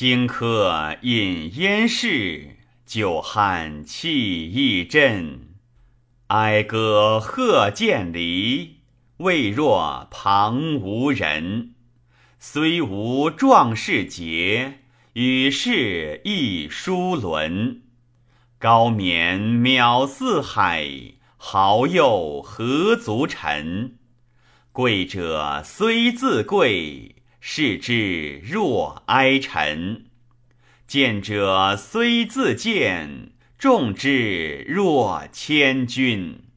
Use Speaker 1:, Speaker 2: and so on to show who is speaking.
Speaker 1: 荆轲饮燕市，酒酣气亦振。哀歌贺建离，未若旁无人。虽无壮士节，与世亦殊伦。高冕渺似海，豪佑何足尘？贵者虽自贵，视之若哀臣；见者虽自见；众之若千钧。